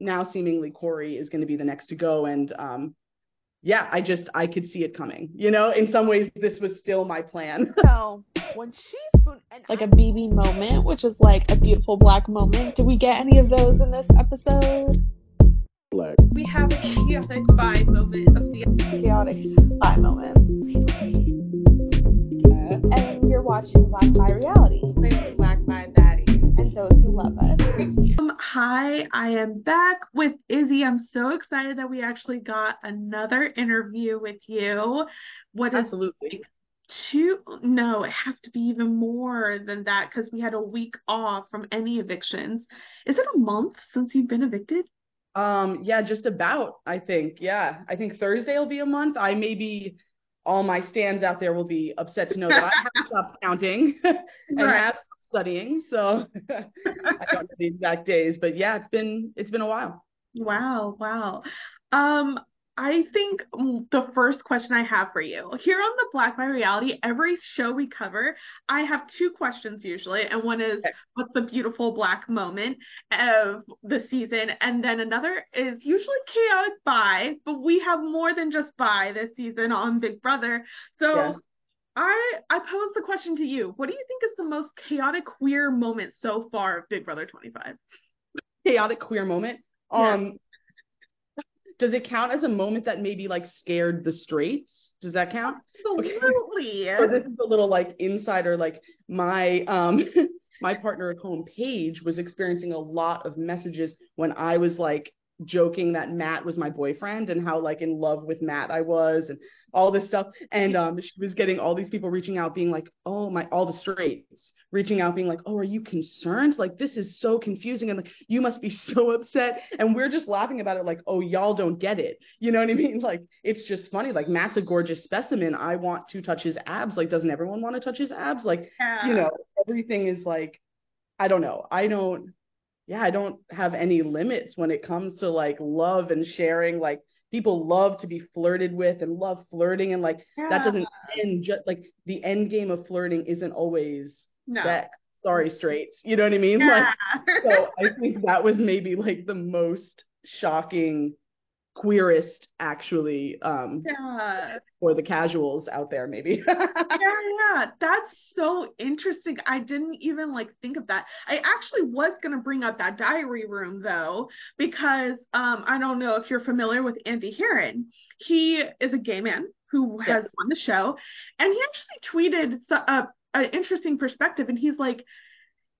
now seemingly Cory is going to be the next to go. And um, yeah, I just I could see it coming. You know, in some ways, this was still my plan. so when she's like a BB moment, which is like a beautiful black moment. Did we get any of those in this episode? Black. We have a chaotic bi moment of the chaotic bi moment. And you're watching Black Bi Reality. Black Bi Daddy. And those who love us. Um, hi, I am back with Izzy. I'm so excited that we actually got another interview with you. What is Absolutely two no it has to be even more than that because we had a week off from any evictions is it a month since you've been evicted um yeah just about i think yeah i think thursday will be a month i maybe all my stands out there will be upset to know that i have stopped counting and right. have stopped studying so i don't know the exact days but yeah it's been it's been a while wow wow um I think the first question I have for you here on the Black Bi Reality, every show we cover, I have two questions usually, and one is what's the beautiful black moment of the season, and then another is usually chaotic by, but we have more than just by this season on Big Brother. So yes. I I pose the question to you: What do you think is the most chaotic queer moment so far of Big Brother 25? Chaotic queer moment. Um, does it count as a moment that maybe like scared the straights? Does that count? Absolutely. Okay. so this is a little like insider. Like my um my partner at home, Paige, was experiencing a lot of messages when I was like joking that Matt was my boyfriend and how like in love with Matt I was and all this stuff. And um, she was getting all these people reaching out, being like, "Oh my," all the straights reaching out, being like, "Oh, are you concerned? Like this is so confusing, and like you must be so upset." And we're just laughing about it, like, "Oh, y'all don't get it." You know what I mean? Like it's just funny. Like Matt's a gorgeous specimen. I want to touch his abs. Like, doesn't everyone want to touch his abs? Like, yeah. you know, everything is like, I don't know. I don't. Yeah, I don't have any limits when it comes to like love and sharing. Like people love to be flirted with and love flirting and like yeah. that doesn't end just like the end game of flirting isn't always no. sex sorry straights you know what i mean yeah. like so i think that was maybe like the most shocking queerest actually um yeah. for the casuals out there maybe. Yeah yeah. That's so interesting. I didn't even like think of that. I actually was going to bring up that diary room though because um i don't know if you're familiar with andy herren he is a gay man who has yes. won the show and he actually tweeted a, uh, an interesting perspective and he's like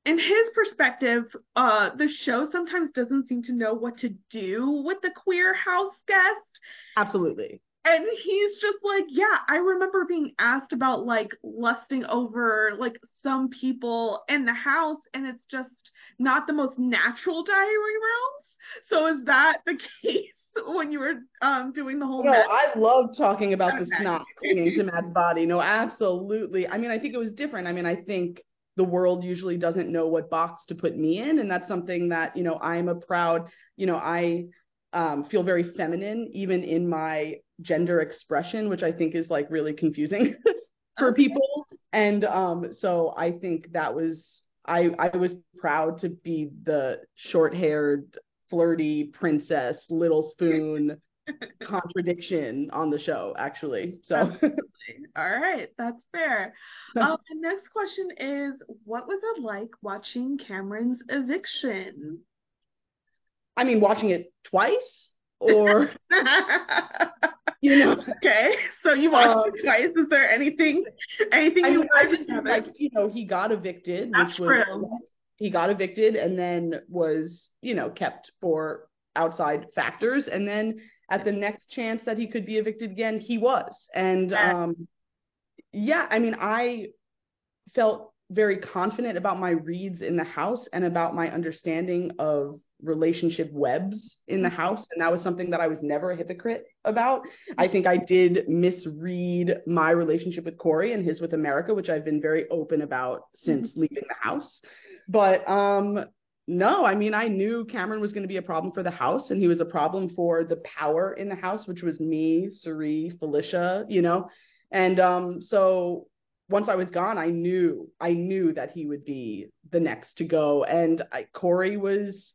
in his perspective, uh, the show sometimes doesn't seem to know what to do with the queer house guest. Absolutely. And he's just like, yeah, I remember being asked about like lusting over like some people in the house, and it's just not the most natural diary rooms. So is that the case? when you were um doing the whole no i love talking about the snot clinging to matt's body no absolutely i mean i think it was different i mean i think the world usually doesn't know what box to put me in. And that's something that you know i'm a proud you know i um, feel very feminine even in my gender expression which i think is like really confusing for okay. people. And um, so i think that was i i was proud to be the short haired flirty princess little spoon contradiction on the show actually so. All right that's fair. Um, the next question is what was it like watching cameron's eviction? I mean watching it twice or you know. Okay so you watched um, it twice. Is there anything anything I you I just like you know he got evicted That's which was true. he got evicted and then was you know kept for outside factors and then at the next chance that he could be evicted again, he was. And um, yeah, I mean, I felt very confident about my reads in the house and about my understanding of relationship webs in the house. And that was something that I was never a hypocrite about. I think I did misread my relationship with Cory and his with America, which I've been very open about since mm-hmm. leaving the house. But um, no, I mean, I knew Cameron was going to be a problem for the house, and he was a problem for the power in the house, which was me, Cirie, Felicia, you know. And um, so once I was gone, I knew, I knew that he would be the next to go. And I, Cory was,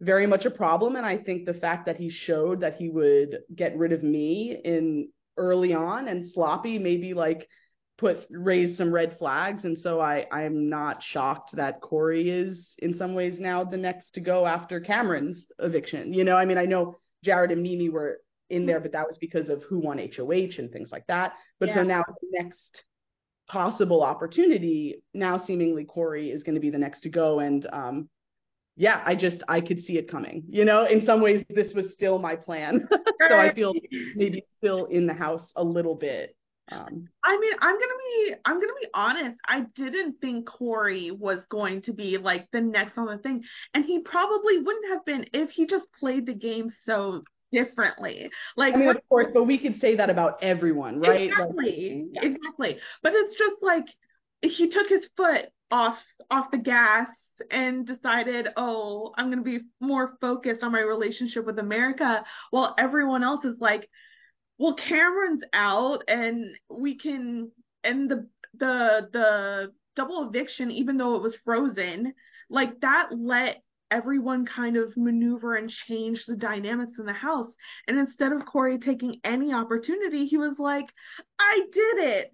very much a problem. And I think the fact that he showed that he would get rid of me in early on and sloppy maybe like put raise some red flags. And so I I'm not shocked that Cory is in some ways now the next to go after Cameron's eviction. You know, I mean, I know Jared and Mimi were in there, but that was because of who won HOH and things like that. But yeah. so now the next possible opportunity, now seemingly Cory is going to be the next to go. And um, yeah, I just I could see it coming. You know, in some ways this was still my plan. so I feel maybe still in the house a little bit. Um, I mean, I'm gonna be I'm gonna be honest. I didn't think Cory was going to be like the next on the thing, and he probably wouldn't have been if he just played the game so differently. Like, I mean, of course, but we could say that about everyone, right? Exactly, like, yeah. exactly. But it's just like he took his foot off off the gas and decided, oh, I'm going to be more focused on my relationship with America, while everyone else is like, well, Cameron's out, and we can, and the the the double eviction, even though it was frozen, like that let everyone kind of maneuver and change the dynamics in the house. And instead of Cory taking any opportunity, he was like, I did it.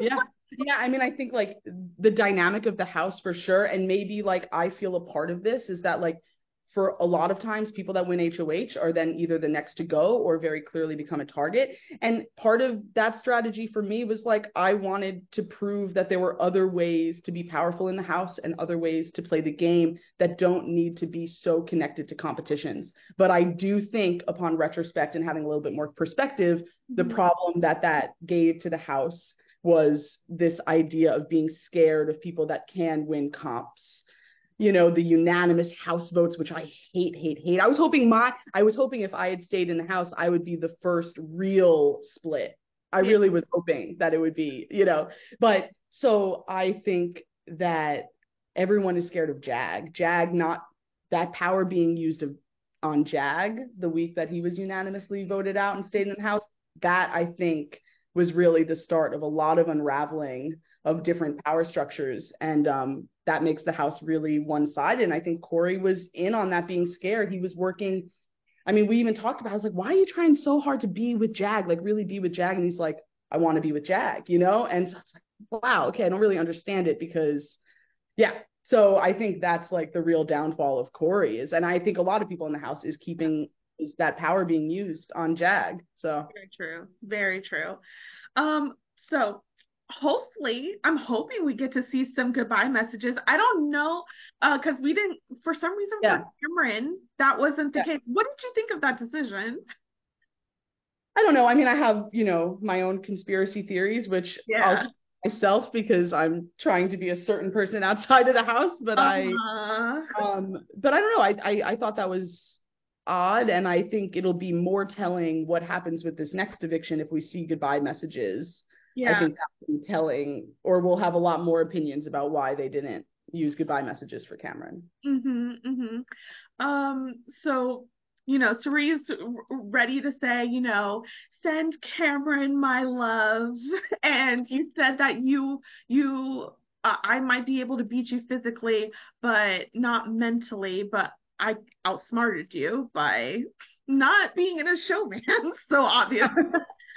yeah. Yeah, I mean, I think like the dynamic of the house for sure, and maybe like I feel a part of this is that like for a lot of times people that win HOH are then either the next to go or very clearly become a target. And part of that strategy for me was like I wanted to prove that there were other ways to be powerful in the house and other ways to play the game that don't need to be so connected to competitions. But I do think upon retrospect and having a little bit more perspective, the mm-hmm. problem that that gave to the house was this idea of being scared of people that can win comps you know, the unanimous House votes, which I hate, hate, hate. I was hoping my, I was hoping if I had stayed in the House, I would be the first real split. I really was hoping that it would be, you know, but so I think that everyone is scared of Jag. Jag, not that power being used of, on Jag the week that he was unanimously voted out and stayed in the House. That I think was really the start of a lot of unraveling of different power structures. And um, that makes the house really one sided. And I think Cory was in on that being scared. He was working. I mean, we even talked about, I was like, why are you trying so hard to be with Jag, like really be with Jag? And he's like, I want to be with Jag, you know? And so it's like, wow, okay, I don't really understand it because, yeah. So I think that's like the real downfall of Cory is, and I think a lot of people in the house is keeping is that power being used on Jag. So very true, very true. Um, so hopefully i'm hoping we get to see some goodbye messages i don't know uh because we didn't for some reason yeah. for cameron that wasn't the yeah. case what did you think of that decision i don't know i mean i have you know my own conspiracy theories which yeah. i'll myself because i'm trying to be a certain person outside of the house but uh-huh. i um but i don't know I, I i thought that was odd and i think it'll be more telling what happens with this next eviction if we see goodbye messages yeah. I think that will be telling, or we'll have a lot more opinions about why they didn't use goodbye messages for Cameron. Mm-hmm, mm-hmm. Um, so, you know, Cirie's ready to say, you know, send Cameron my love. And you said that you, you, uh, I might be able to beat you physically, but not mentally, but I outsmarted you by not being in a showman. so obvious.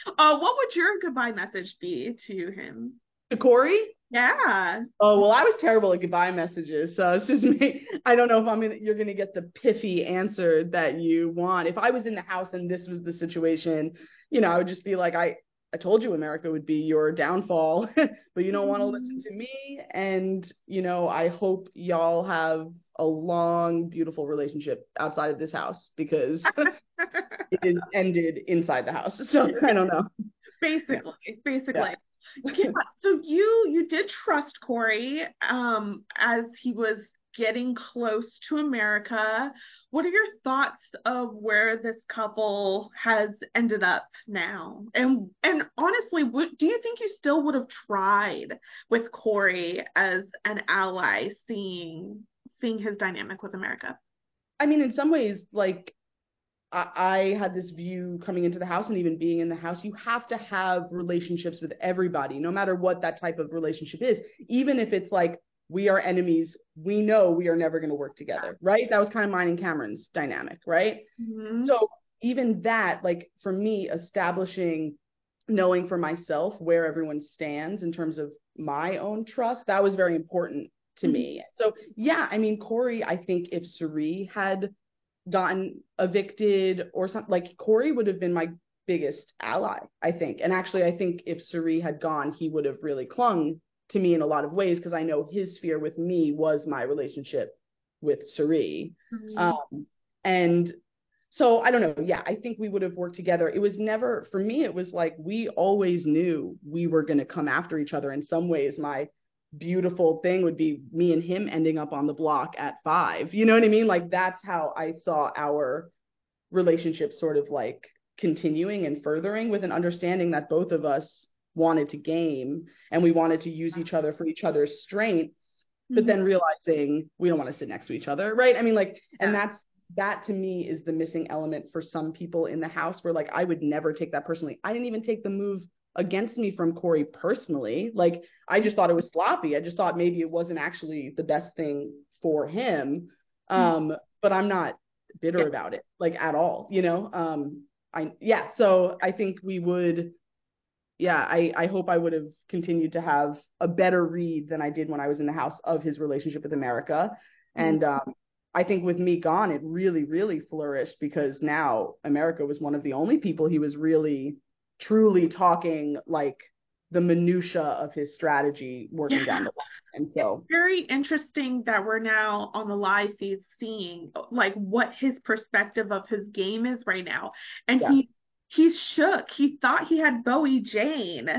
Uh, what would your goodbye message be to him? To Cory? Yeah. Oh well, I was terrible at goodbye messages, so this is me. I don't know if I'm gonna you're gonna get the piffy answer that you want. If I was in the house and this was the situation, you know, I would just be like, I I told you America would be your downfall, but you don't want to listen to me. And you know, I hope y'all have a long, beautiful relationship outside of this house because it is ended inside the house. So I don't know. Basically, basically. Yeah. yeah. So you you did trust Cory um as he was getting close to America. What are your thoughts of where this couple has ended up now? And and honestly, what, do you think you still would have tried with Cory as an ally, seeing seeing his dynamic with America? I mean, in some ways, like I, I had this view coming into the house and even being in the house, you have to have relationships with everybody, no matter what that type of relationship is, even if it's like we are enemies. We know we are never going to work together, right? That was kind of mine and Cameron's dynamic, right? Mm-hmm. So even that, like for me, establishing knowing for myself where everyone stands in terms of my own trust, that was very important to mm-hmm. me. So yeah, I mean, Cory, I think if Cirie had gotten evicted or something, like Cory would have been my biggest ally, I think. And actually, I think if Cirie had gone, he would have really clung to me in a lot of ways because I know his fear with me was my relationship with Cirie. Mm-hmm. Um, and so I don't know. Yeah, I think we would have worked together. It was never, for me, it was like we always knew we were going to come after each other. In some ways, my beautiful thing would be me and him ending up on the block at five. You know what I mean? Like that's how I saw our relationship sort of like continuing and furthering with an understanding that both of us wanted to game and we wanted to use each other for each other's strengths mm-hmm. but then realizing we don't want to sit next to each other right i mean like yeah. and that's that to me is the missing element for some people in the house where like i would never take that personally i didn't even take the move against me from cory personally like i just thought it was sloppy i just thought maybe it wasn't actually the best thing for him mm-hmm. um but i'm not bitter yeah. about it like at all you know um i yeah so i think we would yeah, I, I hope I would have continued to have a better read than I did when I was in the house of his relationship with America. Mm-hmm. And um, I think with me gone, it really, really flourished because now America was one of the only people he was really, truly talking like the minutia of his strategy working yeah. down the line. And so it's very interesting that we're now on the live feed seeing like what his perspective of his game is right now. And yeah. he he's shook. He thought he had Bowie Jane.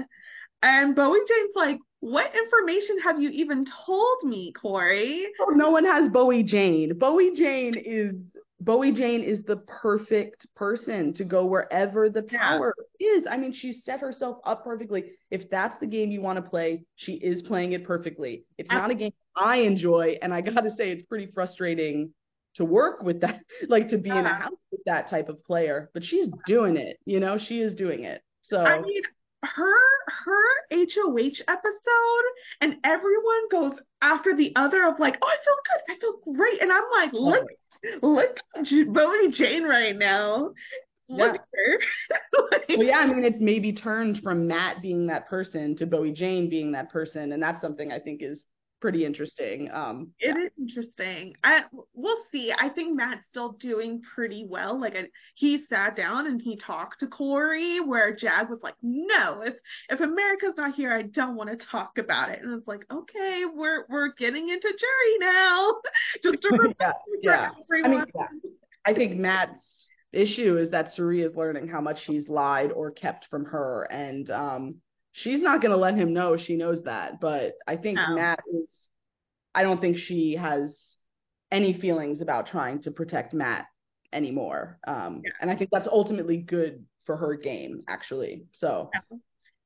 And Bowie Jane's like, what information have you even told me, Cory? Oh, no one has Bowie Jane. Bowie Jane is Bowie Jane is the perfect person to go wherever the power yeah. is. I mean, she set herself up perfectly. If that's the game you want to play, she is playing it perfectly. It's not a game I enjoy, and I got to say, it's pretty frustrating to work with that, like to be yeah. in a house with that type of player. But she's doing it, you know, she is doing it. So I mean, her her HOH episode, and everyone goes after the other of like, oh, I feel good, I feel great, and I'm like, look, look, Bowie Jane right now. Look yeah. like, well, yeah, I mean, it's maybe turned from Matt being that person to Bowie Jane being that person, and that's something I think is pretty interesting. Um, it yeah. is interesting. I we'll see. I think Matt's still doing pretty well. Like I, he sat down and he talked to Cory, where Jag was like, "No, if if America's not here, I don't want to talk about it." And it's like, "Okay, we're we're getting into jury now." Just yeah, yeah. I mean, yeah. I think Matt's issue is that Cirie is learning how much he's lied or kept from her, and um she's not going to let him know she knows that. But I think no. Matt is, I don't think she has any feelings about trying to protect Matt anymore. Um, yeah. And I think that's ultimately good for her game, actually. So. Yeah.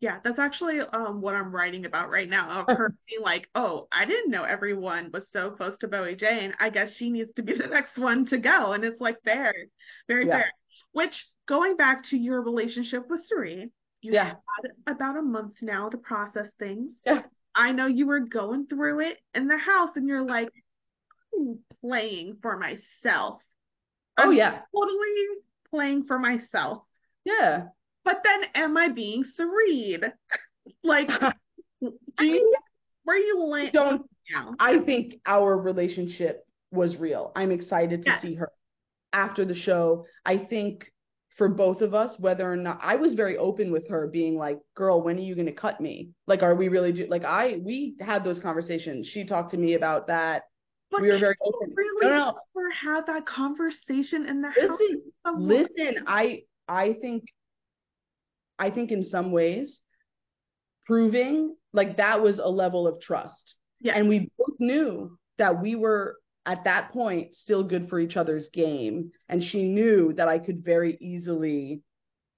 Yeah, that's actually um, what I'm writing about right now. Of her being like, "Oh, I didn't know everyone was so close to Bowie Jane. I guess she needs to be the next one to go." And it's like fair, very yeah. fair. Which, going back to your relationship with Cirie, you yeah. about a month now to process things. Yeah. I know you were going through it in the house and you're like, I'm playing for myself. Oh, I'm yeah. Totally playing for myself. Yeah. But then am I being serene? like, do you, where you land? Don't, I think our relationship was real. I'm excited to see her after the show. I think for both of us whether or not I was very open with her being like girl when are you going to cut me? Like are we really do like I we had those conversations. She talked to me about that. But we were very open. really no, no. ever had that conversation in the listen, house listen I I think I think in some ways proving like that was a level of trust. Yeah and we both knew that we were at that point still good for each other's game and she knew that I could very easily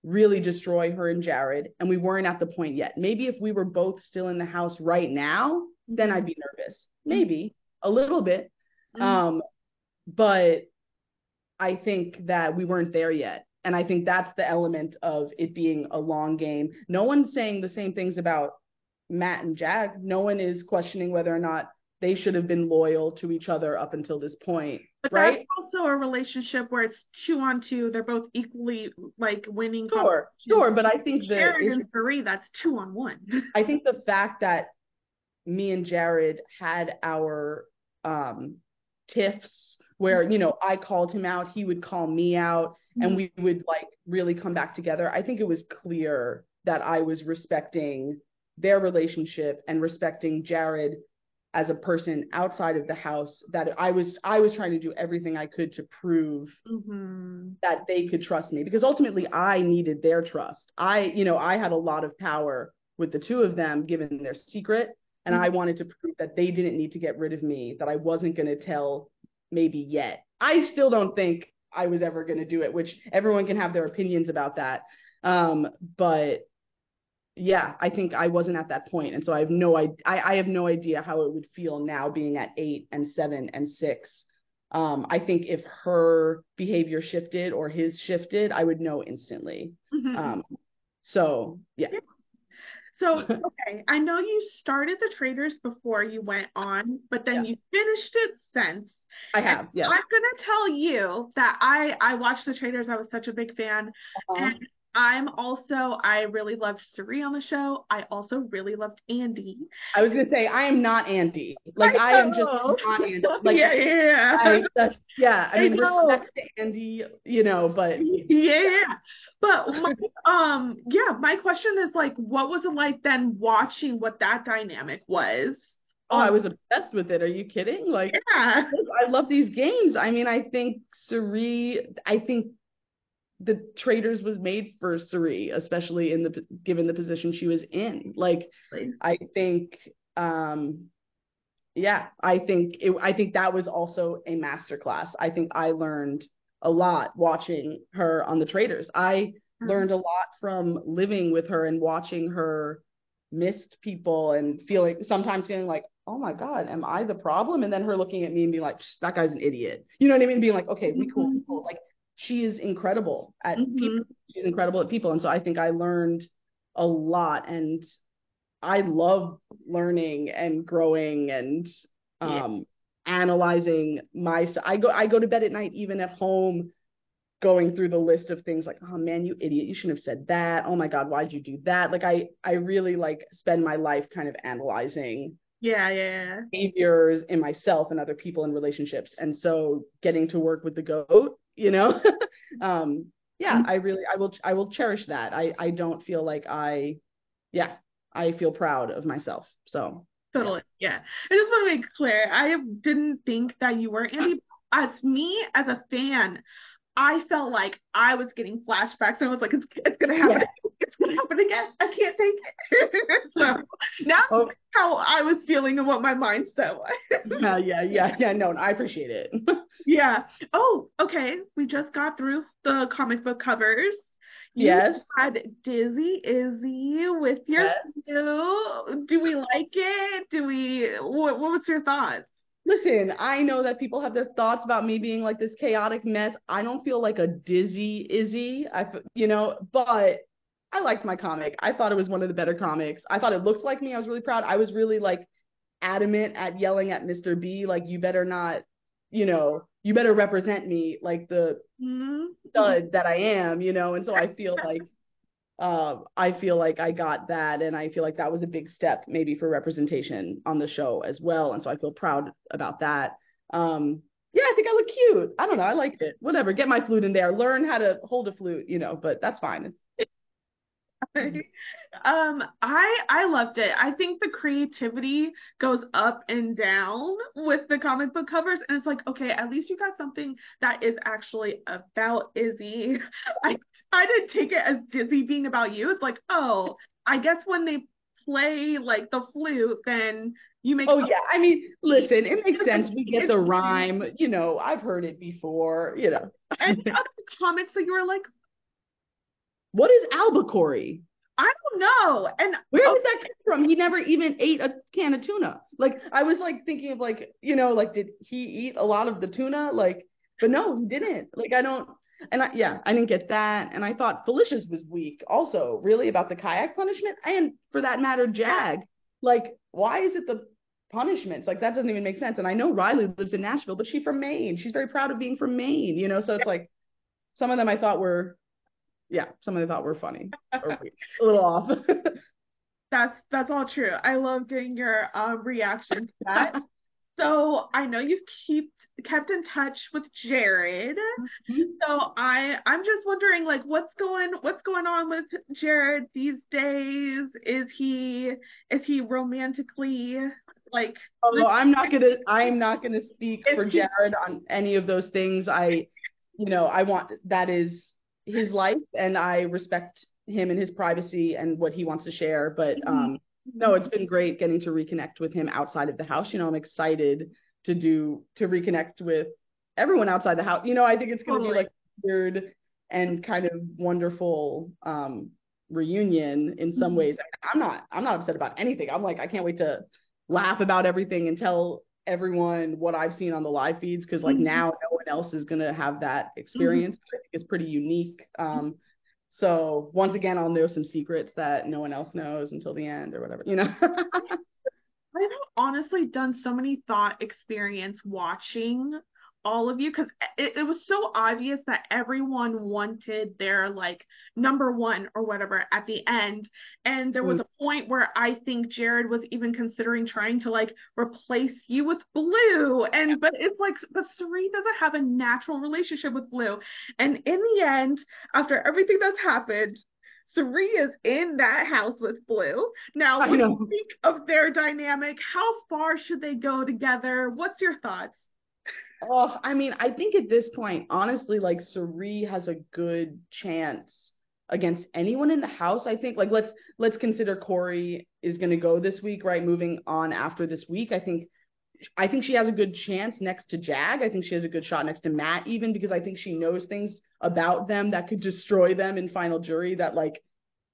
really destroy her and Jared and we weren't at the point yet. Maybe if we were both still in the house right now, then I'd be nervous. Maybe a little bit. Mm-hmm. Um but I think that we weren't there yet. And I think that's the element of it being a long game. No one's saying the same things about Matt and Jag No one is questioning whether or not they should have been loyal to each other up until this point. But right? that's also a relationship where it's two on two. They're both equally like winning. Sure, sure. But I think the Jared and Cirie, that's two on one. I think the fact that me and Jared had our um tiffs where you know I called him out, he would call me out, mm-hmm. and we would like really come back together. I think it was clear that I was respecting their relationship and respecting Jared as a person outside of the house that I was I was trying to do everything I could to prove mm-hmm. that they could trust me because ultimately I needed their trust. I you know I had a lot of power with the two of them given their secret and mm-hmm. I wanted to prove that they didn't need to get rid of me that I wasn't going to tell maybe yet. I still don't think I was ever going to do it which everyone can have their opinions about that. Um but yeah, I think I wasn't at that point, and so I have no I, I have no idea how it would feel now being at eight and seven and six. Um, I think if her behavior shifted or his shifted, I would know instantly. Mm-hmm. Um, so yeah. So okay, I know you started the Traitors before you went on, but then yeah. you finished it since. I have. Yeah. I'm gonna tell you that I I watched the Traitors. I was such a big fan, uh-huh. and I'm also I really loved Cirie on the show. I also really loved Andy. I was gonna say I am not Andy. Like I, I am just not Andy. Like yeah, yeah. I just, yeah. I, I mean know. respect to Andy, you know, but yeah. But my, um yeah, my question is like what was it like then watching what that dynamic was? Oh, I was obsessed with it. Are you kidding? Like, yeah. I love these games. I mean, I think Cirie, I think the Traitors was made for Cirie, especially in the given the position she was in. Like I think um yeah, I think it, I think that was also a masterclass. I think I learned a lot watching her on the Traitors. I mm-hmm. learned a lot from living with her and watching her missed people and feeling sometimes feeling like, oh my God, am I the problem? And then her looking at me and being like, that guy's an idiot. You know what I mean? Being like, okay, we cool, we cool. Like she is incredible at mm-hmm. people. She's incredible at people. And so I think I learned a lot and I love learning and growing and um yeah. analyzing myself. I go I go to bed at night even at home going through the list of things like oh man you idiot you shouldn't have said that oh my god why'd you do that like I I really like spend my life kind of analyzing yeah yeah behaviors in myself and other people in relationships and so getting to work with the goat you know? Um yeah mm-hmm. i really i will i will cherish that. I i don't feel like i yeah i feel proud of myself so. Totally yeah, yeah. i just want to make clear i didn't think that you were andy as me as a fan I felt like I was getting flashbacks and I was like, it's, it's gonna happen. Yeah. It's gonna happen again. I can't take it. so now oh. how I was feeling and what my mindset was. yeah, uh, yeah, yeah, yeah. No, I appreciate it. yeah. Oh, okay. We just got through the comic book covers. You yes. had Dizzy Izzy with your yes. Do we like it? Do we? What, what was your thoughts? Listen, I know that people have their thoughts about me being like this chaotic mess. I don't feel like a dizzy Izzy, I, you know, but I liked my comic. I thought it was one of the better comics. I thought it looked like me. I was really proud. I was really like adamant at yelling at Mr. B, like, you better not, you know, you better represent me like the mm-hmm. stud that I am, you know, and so I feel like uh, I feel like I got that, and I feel like that was a big step maybe for representation on the show as well, and so I feel proud about that. Um, yeah, I think I look cute. I don't know, I liked it. Whatever, get my flute in there, learn how to hold a flute, you know, but that's fine. um i i loved it. I think the creativity goes up and down with the comic book covers and it's like okay at least you got something that is actually about izzy. I i didn't take it as dizzy being about you. It's like oh i guess when they play like the flute then you make oh yeah. I mean listen it makes sense. We get the rhyme. You know i've heard it before you know. And other comics that you were like what is albacore? I don't know. And where oh, did that come from? He never even ate a can of tuna. Like I was like thinking of like, you know, like did he eat a lot of the tuna? Like, but no, he didn't. Like I don't and I, yeah, I didn't get that. And I thought Felicia's was weak also, really about the kayak punishment. And for that matter, Jag. Like, why is it the punishments. Like that doesn't even make sense. And I know Reilly lives in Nashville, but she's from Maine. She's very proud of being from Maine, you know? So it's like some of them I thought were, yeah, some of them I thought were funny or a little off. that's that's all true. I love getting your um, reaction to that. so I know you've keep kept in touch with Jared. Mm-hmm. So I I'm just wondering like what's going what's going on with Jared these days? Is he is he romantically like Oh, I'm not going to I'm not going to speak for Jared on any of those things. I you know, I want that is his life and I respect him and his privacy and what he wants to share, but mm-hmm. um no, it's been great getting to reconnect with him outside of the house. You know, I'm excited to do to reconnect with everyone outside the house. You know, I think it's going to totally. be like weird and kind of wonderful um reunion in some mm-hmm. ways. I'm not I'm not upset about anything. I'm like I can't wait to laugh about everything and tell everyone what I've seen on the live feeds because like mm-hmm. now no one else is gonna have that experience, mm-hmm. which I think is pretty unique. Um, so once again, I'll know some secrets that no one else knows until the end or whatever, you know. I've honestly done so many thought experience watching all of you because it, it was so obvious that everyone wanted their like number one or whatever at the end and there was mm. a point where i think jared was even considering trying to like replace you with blue and but it's like but Cirie doesn't have a natural relationship with blue and in the end after everything that's happened Cirie is in that house with Blue. Now, when you think of their dynamic, how far should they go together? What's your thoughts? Oh, I mean, I think at this point, honestly, like Cirie has a good chance against anyone in the house. I think like let's let's consider Cory is to go this week, right? Moving on after this week, I think I think she has a good chance next to Jag. I think she has a good shot next to Matt, even because I think she knows things about them that could destroy them in final jury that like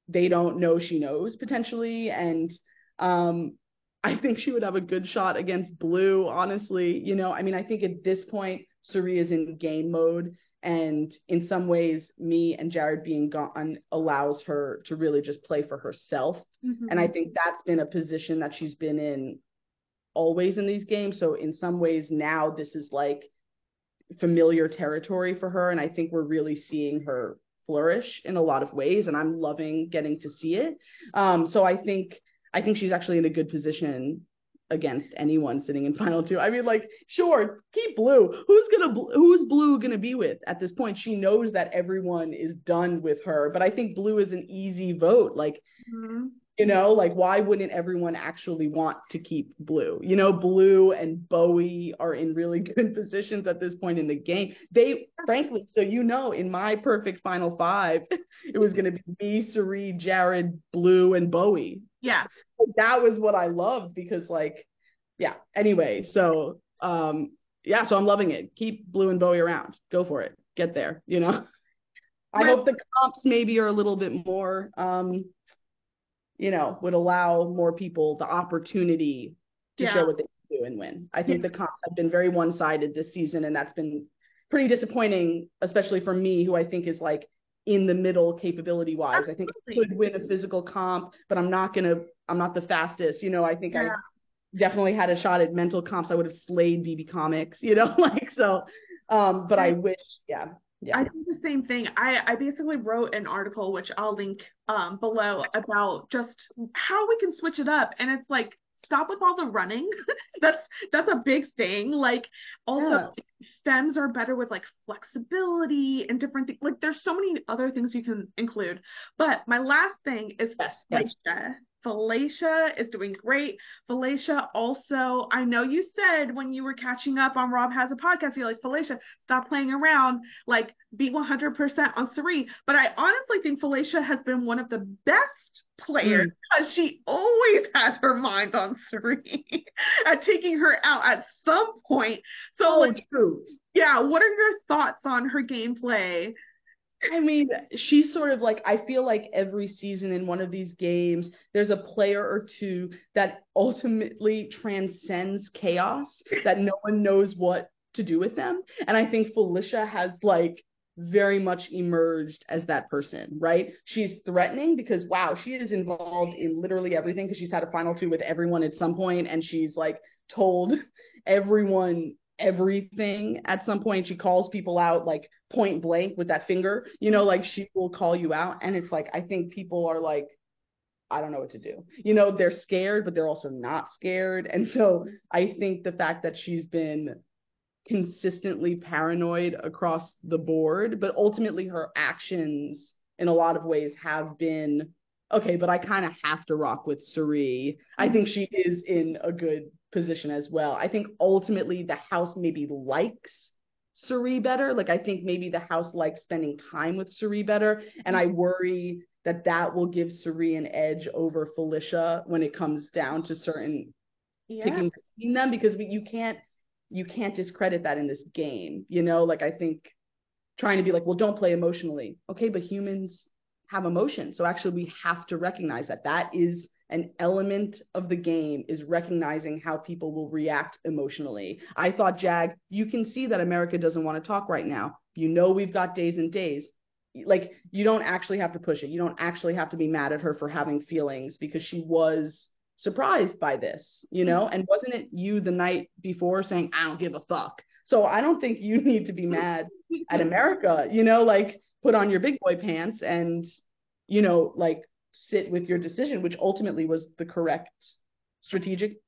they don't know she knows potentially. And um I think she would have a good shot against Blue, honestly. You know, I mean, I think at this point, Cirie is in game mode. And in some ways, me and Jared being gone allows her to really just play for herself. Mm-hmm. And I think that's been a position that she's been in always in these games. So in some ways, now this is like familiar territory for her. And I think we're really seeing her flourish in a lot of ways. And I'm loving getting to see it. Um, so I think I think she's actually in a good position against anyone sitting in final two. I mean, like, sure, keep Blue. Who's gonna who's Blue gonna be with at this point? She knows that everyone is done with her, but I think Blue is an easy vote. Like, mm-hmm. you know, like why wouldn't everyone actually want to keep Blue? You know, Blue and Bowie are in really good positions at this point in the game. They, frankly, so you know, in my perfect final five, it was gonna be me, Cirie, Jared, Blue, and Bowie yeah. That was what I loved because like, yeah. Anyway, so um yeah, so I'm loving it. Keep Blue and Bowie around. Go for it. Get there, you know. I hope the comps maybe are a little bit more um you know, would allow more people the opportunity to yeah. show what they can do and win. I think the comps have been very one-sided this season and that's been pretty disappointing, especially for me who I think is like in the middle capability wise. I think I could win a physical comp, but I'm not gonna I'm not the fastest. You know, I think yeah. I definitely had a shot at mental comps. I would have slayed BB comics, you know, like so um but I wish yeah. Yeah. I think the same thing. I, I basically wrote an article which I'll link um below about just how we can switch it up. And it's like stop with all the running. that's that's a big thing. Like also yeah. femmes are better with like flexibility and different things. Like there's so many other things you can include. But my last thing is yes, yes. Felicia is doing great. Felicia also, I know you said when you were catching up on Rob Has a Podcast, you're like, Felicia, stop playing around, like be 100% on Cirie. But I honestly think Felicia has been one of the best players because mm. she always has her mind on Cirie at taking her out at some point. So, oh, like, true. yeah, what are your thoughts on her gameplay? I mean, she's sort of like I feel like every season in one of these games, there's a player or two that ultimately transcends chaos that no one knows what to do with them. And I think Felicia has like very much emerged as that person, right? She's threatening because wow, she is involved in literally everything because she's had a final two with everyone at some point and she's like told everyone everything at some point. She calls people out like point blank with that finger, you know, like she will call you out. And it's like, I think people are like, I don't know what to do. You know, they're scared, but they're also not scared. And so I think the fact that she's been consistently paranoid across the board, but ultimately her actions in a lot of ways have been okay, but I kind of have to rock with Cirie. I think she is in a good position as well. I think ultimately the house maybe likes Cirie better. Like I think maybe the house likes spending time with Cirie better, and I worry that that will give Cirie an edge over Felicia when it comes down to certain yeah. picking between them because we, you can't you can't discredit that in this game. You know, like I think trying to be like, well, don't play emotionally. Okay, but humans have emotion. So actually we have to recognize that that is an element of the game is recognizing how people will react emotionally. I thought, Jag, you can see that America doesn't want to talk right now. You know, we've got days and days. Like, you don't actually have to push it. You don't actually have to be mad at her for having feelings because she was surprised by this, you know? And wasn't it you the night before saying, I don't give a fuck? So I don't think you need to be mad at America, you know, like put on your big boy pants and, you know, like sit with your decision, which ultimately was the correct strategic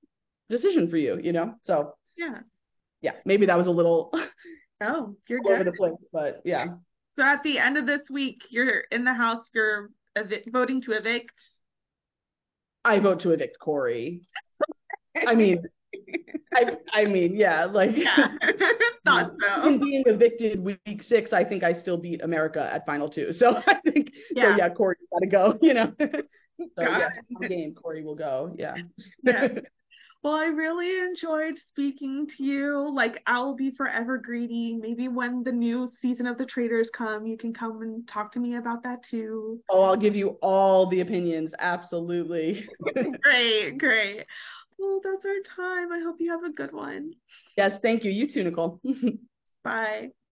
decision for you, you know? So yeah. Yeah, maybe that was a little Oh, you're over the place, but yeah. So at the end of this week, you're in the house, you're ev- voting to evict. I vote to evict Cory. I mean, I I mean, yeah, like yeah, thought so. In being evicted week six, I think I still beat America at final two. So I think yeah, so yeah Cory's gotta go, you know. so yeah, game, Cory will go. Yeah. yeah. Well, I really enjoyed speaking to you. Like, I'll be forever greedy. Maybe when the new season of The Traitors come, you can come and talk to me about that too. Oh, I'll give you all the opinions. Absolutely. great, great. Well, that's our time. I hope you have a good one. Yes, thank you. You too, Nicole. Bye.